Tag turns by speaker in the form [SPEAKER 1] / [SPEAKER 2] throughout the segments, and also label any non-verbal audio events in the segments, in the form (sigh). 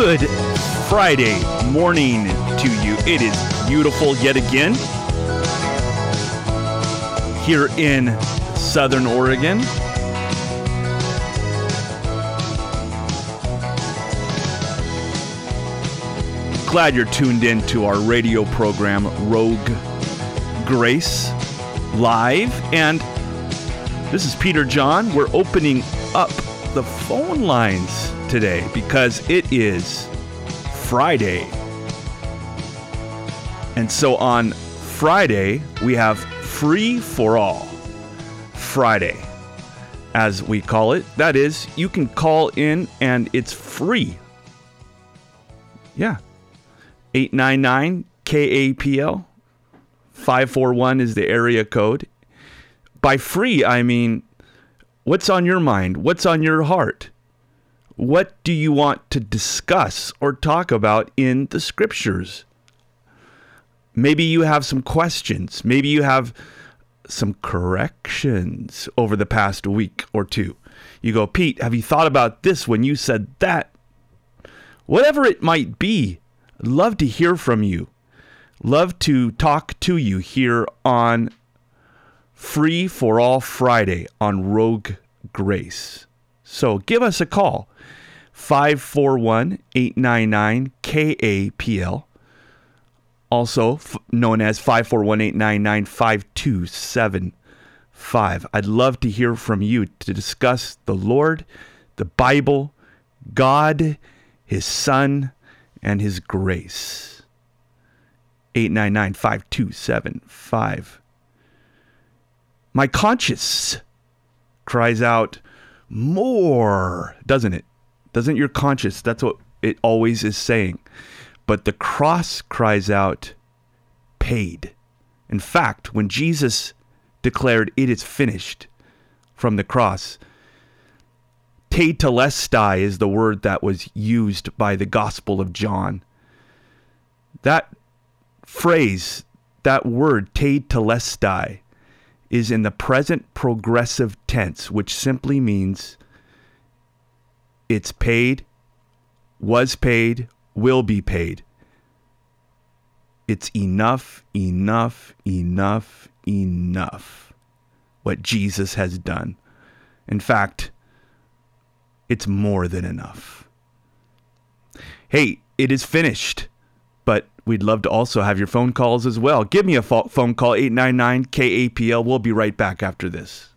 [SPEAKER 1] Good Friday morning to you. It is beautiful yet again here in Southern Oregon. Glad you're tuned in to our radio program, Rogue Grace, live. And this is Peter John. We're opening up the phone lines today because it is Friday. And so on Friday, we have Free for All Friday, as we call it. That is, you can call in and it's free. Yeah. 899 KAPL 541 is the area code. By free, I mean, what's on your mind? What's on your heart? What do you want to discuss or talk about in the scriptures? Maybe you have some questions. Maybe you have some corrections over the past week or two. You go, Pete, have you thought about this when you said that? Whatever it might be, love to hear from you. Love to talk to you here on Free for All Friday on Rogue Grace. So give us a call 541 899 KAPL, also f- known as 541 899 5275. I'd love to hear from you to discuss the Lord, the Bible, God, His Son, and His grace. 899 5275. My conscience cries out, More, doesn't it? Doesn't your conscience? That's what it always is saying. But the cross cries out, Paid. In fact, when Jesus declared, It is finished from the cross, Tetelestai is the word that was used by the Gospel of John. That phrase, that word, Tetelestai, is in the present progressive tense, which simply means it's paid, was paid, will be paid. It's enough, enough, enough, enough what Jesus has done. In fact, it's more than enough. Hey, it is finished, but we'd love to also have your phone calls as well. Give me a phone call 899 KAPL. We'll be right back after this.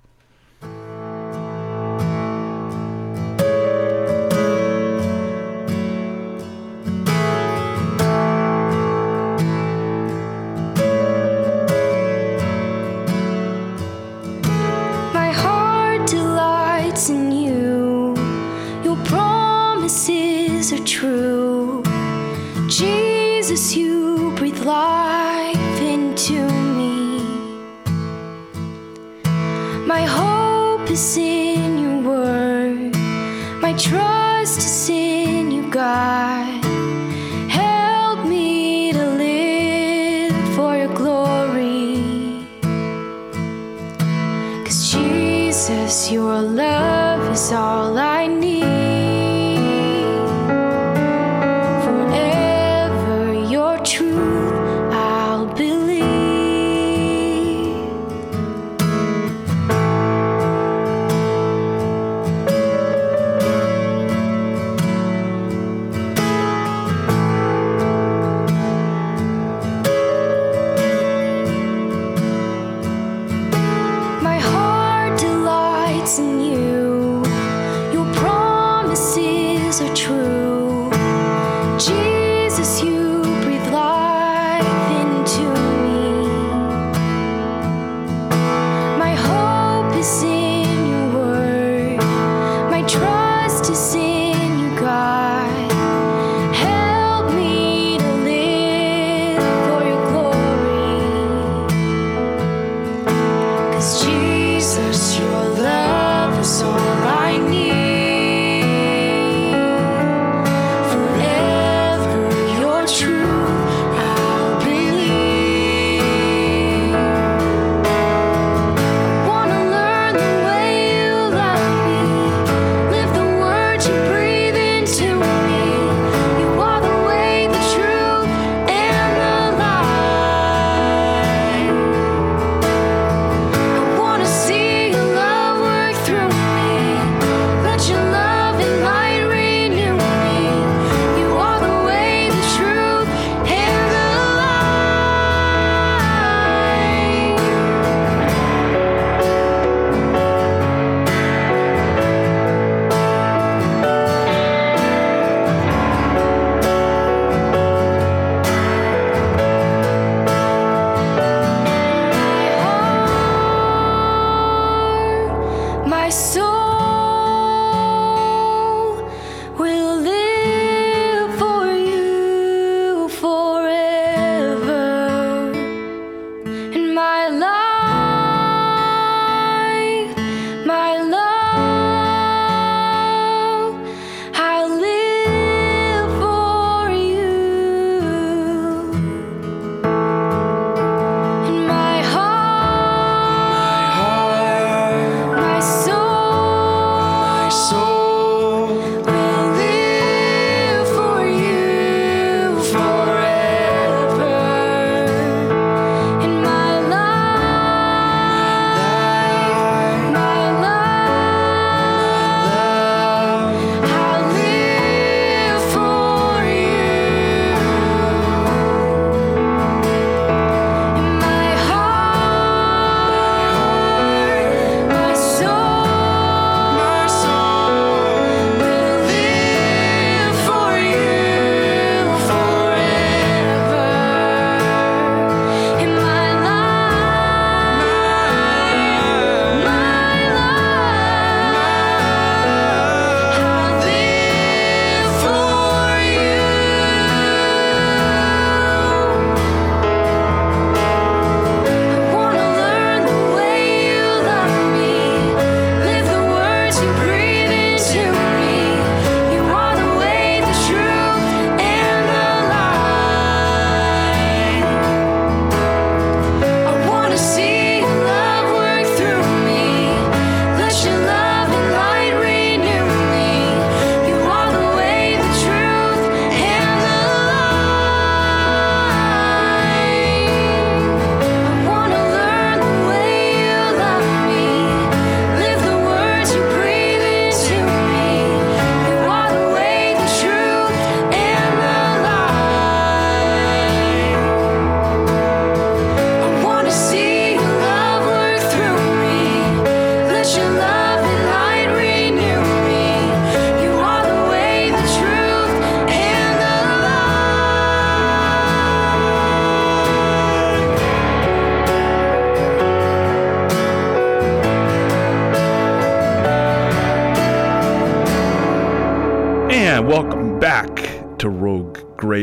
[SPEAKER 2] Cause Jesus, your love is all I need. Jesus, you.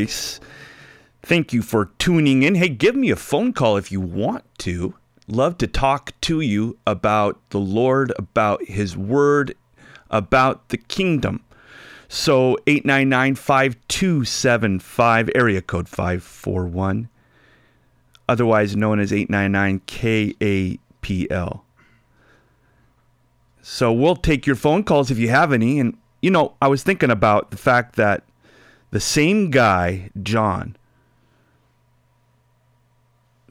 [SPEAKER 1] Thank you for tuning in. Hey, give me a phone call if you want to. Love to talk to you about the Lord, about His Word, about the kingdom. So 899 5275, area code 541, otherwise known as 899 KAPL. So we'll take your phone calls if you have any. And, you know, I was thinking about the fact that the same guy, John,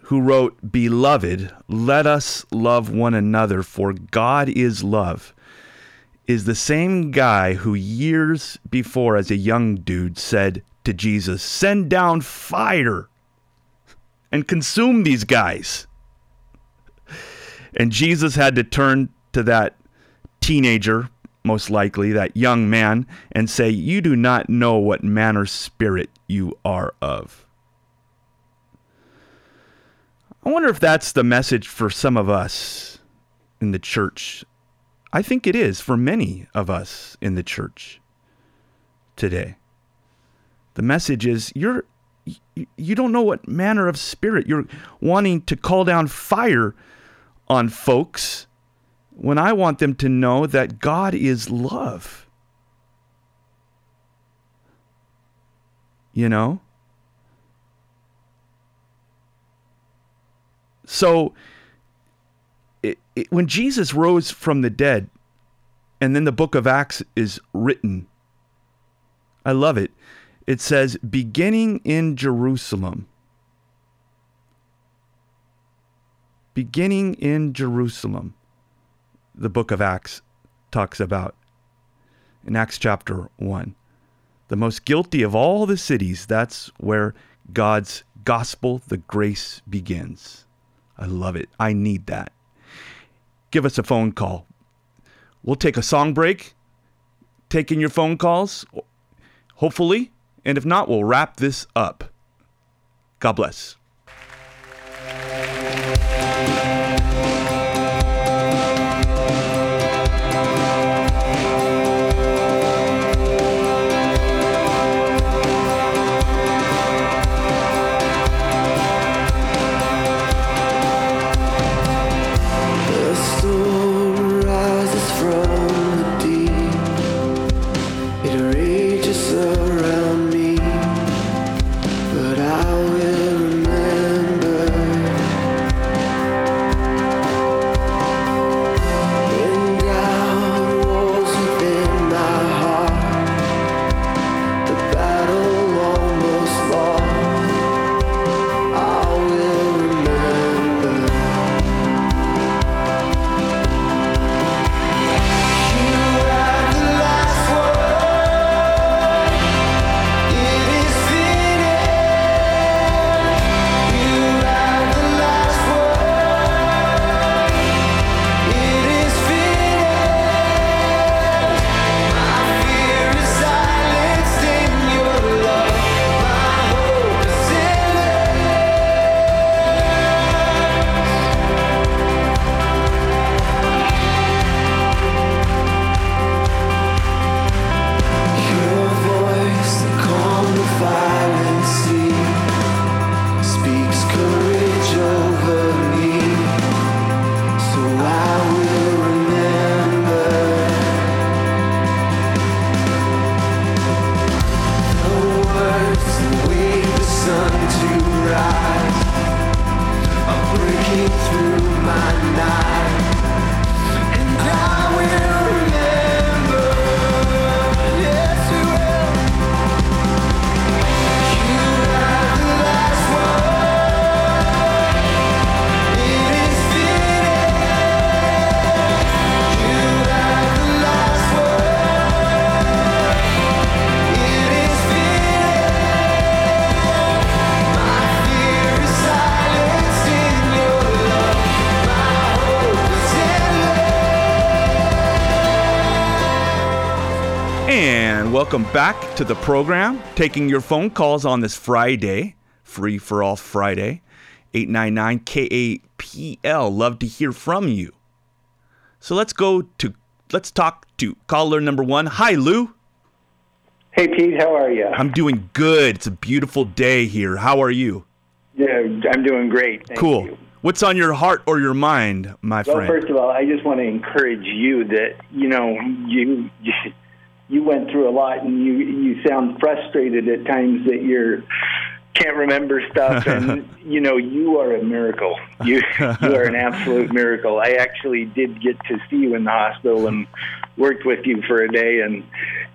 [SPEAKER 1] who wrote, Beloved, let us love one another, for God is love, is the same guy who years before, as a young dude, said to Jesus, Send down fire and consume these guys. And Jesus had to turn to that teenager, most likely, that young man, and say, You do not know what manner spirit you are of. I wonder if that's the message for some of us in the church. I think it is for many of us in the church today. The message is you're you don't know what manner of spirit you're wanting to call down fire on folks when I want them to know that God is love. You know? So, it, it, when Jesus rose from the dead, and then the book of Acts is written, I love it. It says, beginning in Jerusalem. Beginning in Jerusalem, the book of Acts talks about in Acts chapter 1. The most guilty of all the cities, that's where God's gospel, the grace begins. I love it. I need that. Give us a phone call. We'll take a song break, taking your phone calls, hopefully. And if not, we'll wrap this up. God bless. Welcome back to the program. Taking your phone calls on this Friday, free for all Friday, 899 KAPL. Love to hear from you. So let's go to, let's talk to caller number one. Hi, Lou.
[SPEAKER 3] Hey, Pete, how are you?
[SPEAKER 1] I'm doing good. It's a beautiful day here. How are you?
[SPEAKER 3] Yeah, I'm doing great. Thank
[SPEAKER 1] cool.
[SPEAKER 3] You.
[SPEAKER 1] What's on your heart or your mind, my friend?
[SPEAKER 3] well, first of all, I just want to encourage you that you know you you went through a lot, and you you sound frustrated at times that you're can't remember stuff and (laughs) you know you are a miracle. You you are an (laughs) absolute miracle. I actually did get to see you in the hospital and worked with you for a day and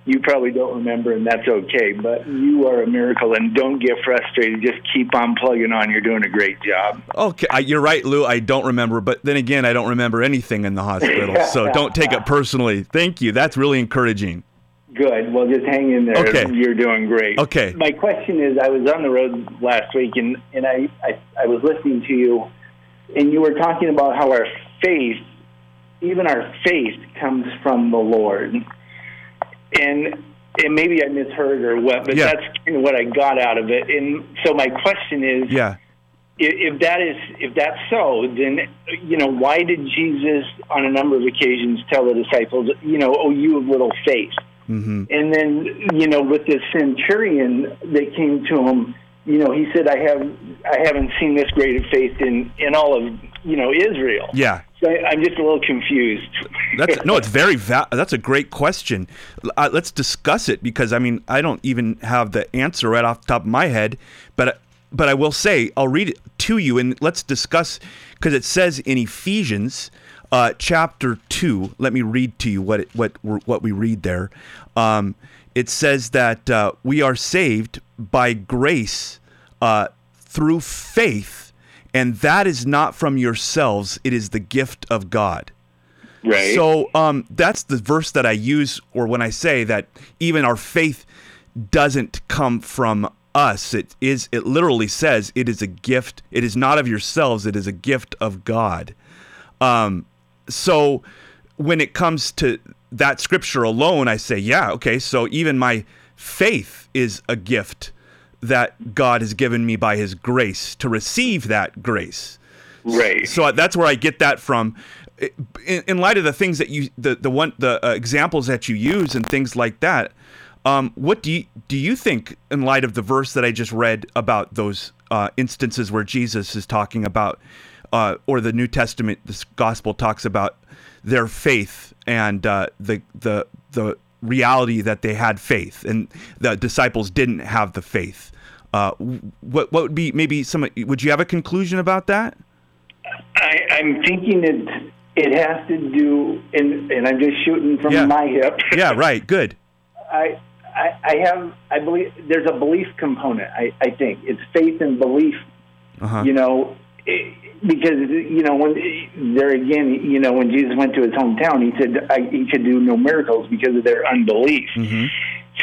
[SPEAKER 3] you probably don't remember and that's okay but you are a miracle and don't get frustrated. Just keep on plugging on. You're doing a great job.
[SPEAKER 1] Okay I, you're right lou. I don't remember but then again i don't remember anything in the hospital. (laughs) So don't take it personally. Thank you. That's really encouraging
[SPEAKER 3] Good. Well, just hang in there.
[SPEAKER 1] Okay.
[SPEAKER 3] You're doing great.
[SPEAKER 1] Okay.
[SPEAKER 3] My question is, I was on the road last week, and and I I, I was listening to you, and you were talking about how our faith, even our faith, comes from the Lord, and and maybe I misheard or what, but
[SPEAKER 1] Yeah.
[SPEAKER 3] that's kind of what I got out of it. And so my question is,
[SPEAKER 1] yeah
[SPEAKER 3] if, if that is if that's so, then you know why did Jesus on a number of occasions tell the disciples, you know, oh you of little faith?
[SPEAKER 1] Mm-hmm.
[SPEAKER 3] And then, you know, with this centurion that came to him, you know, he said, "I have, I haven't seen this great of faith in in all of, you know, Israel."
[SPEAKER 1] yeah
[SPEAKER 3] So I, I'm just a little confused.
[SPEAKER 1] That's no, it's (laughs) very va- that's a great question. Uh, let's discuss it because I mean I don't even have the answer right off the top of my head, but but I will say I'll read it to you and let's discuss because it says in Ephesians uh, chapter two. Let me read to you what it, what what we read there. Um, it says that uh, we are saved by grace uh, through faith, and that is not from yourselves; it is the gift of God.
[SPEAKER 3] Right.
[SPEAKER 1] So um, that's the verse that I use, or when I say that even our faith doesn't come from us. It is. It literally says it is a gift. It is not of yourselves. It is a gift of God. Um, so when it comes to that scripture alone, I say, yeah, okay. So even my faith is a gift that God has given me by His grace to receive that grace.
[SPEAKER 3] right.
[SPEAKER 1] So that's where I get that from. In, in light of the things that you, the the one, the uh, examples that you use and things like that, um, what do you do you think in light of the verse that I just read about those uh, instances where Jesus is talking about, uh, or the New Testament, this gospel talks about their faith and uh, the the the reality that they had faith and the disciples didn't have the faith. Uh, what what would be maybe some? Would you have a conclusion about that?
[SPEAKER 3] I, I'm thinking it it has to do, and and I'm just shooting from
[SPEAKER 1] Yeah.
[SPEAKER 3] my hip. (laughs)
[SPEAKER 1] Yeah, right. Good.
[SPEAKER 3] I, I I have I believe there's a belief component. I I think it's faith and belief.
[SPEAKER 1] Uh-huh.
[SPEAKER 3] You know, because you know when there again, you know, when Jesus went to his hometown, he said I, he could do no miracles because of their unbelief.
[SPEAKER 1] Mhm.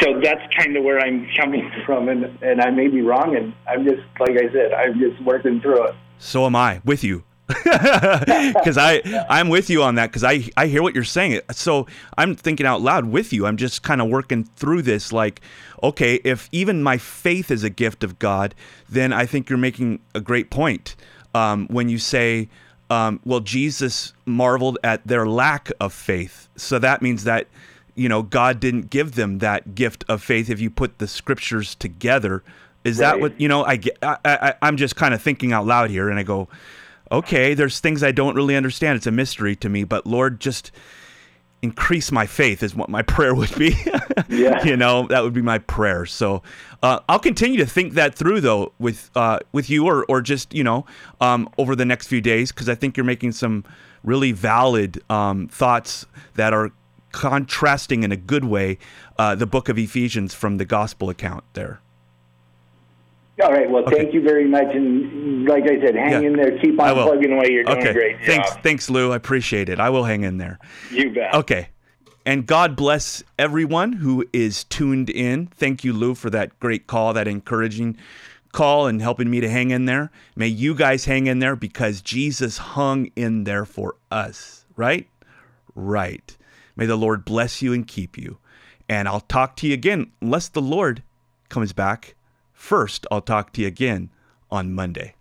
[SPEAKER 3] So that's kind of where I'm coming (laughs) from, and and I may be wrong, and I'm just like I said, I'm just working through it.
[SPEAKER 1] So am I with you. (laughs) Because I I'm with you on that because I I hear what you're saying. So I'm thinking out loud with you. I'm just kind of working through this. Like, okay, if even my faith is a gift of God, then I think you're making a great point um, when you say, um, well, Jesus marveled at their lack of faith. So that means that you know God didn't give them that gift of faith. If you put the scriptures together, is that what you know? I. I, I I'm just kind of thinking out loud here, and I go okay, there's things I don't really understand. It's a mystery to me, but Lord, just increase my faith is what my (laughs) prayer would be.
[SPEAKER 3] Yeah.
[SPEAKER 1] you know, that would be my prayer. So uh, I'll continue to think that through though with uh, with you or or just you know um, over the next few days because I think you're making some really valid um, thoughts that are contrasting in a good way uh, the book of Ephesians from the gospel account there.
[SPEAKER 3] All right. Well,
[SPEAKER 1] Okay.
[SPEAKER 3] thank you very much, and like I said, hang
[SPEAKER 1] Yeah.
[SPEAKER 3] in there. Keep on plugging away. You're doing
[SPEAKER 1] okay.
[SPEAKER 3] a great job.
[SPEAKER 1] Thanks, thanks, Lou. I appreciate it. I will hang in there.
[SPEAKER 3] You bet.
[SPEAKER 1] Okay. And God bless everyone who is tuned in. Thank you, Lou, for that great call, that encouraging call, and helping me to hang in there. May you guys hang in there because Jesus hung in there for us, right? Right. May the Lord bless you and keep you. And I'll talk to you again, unless the Lord comes back. First, I'll talk to you again on Monday.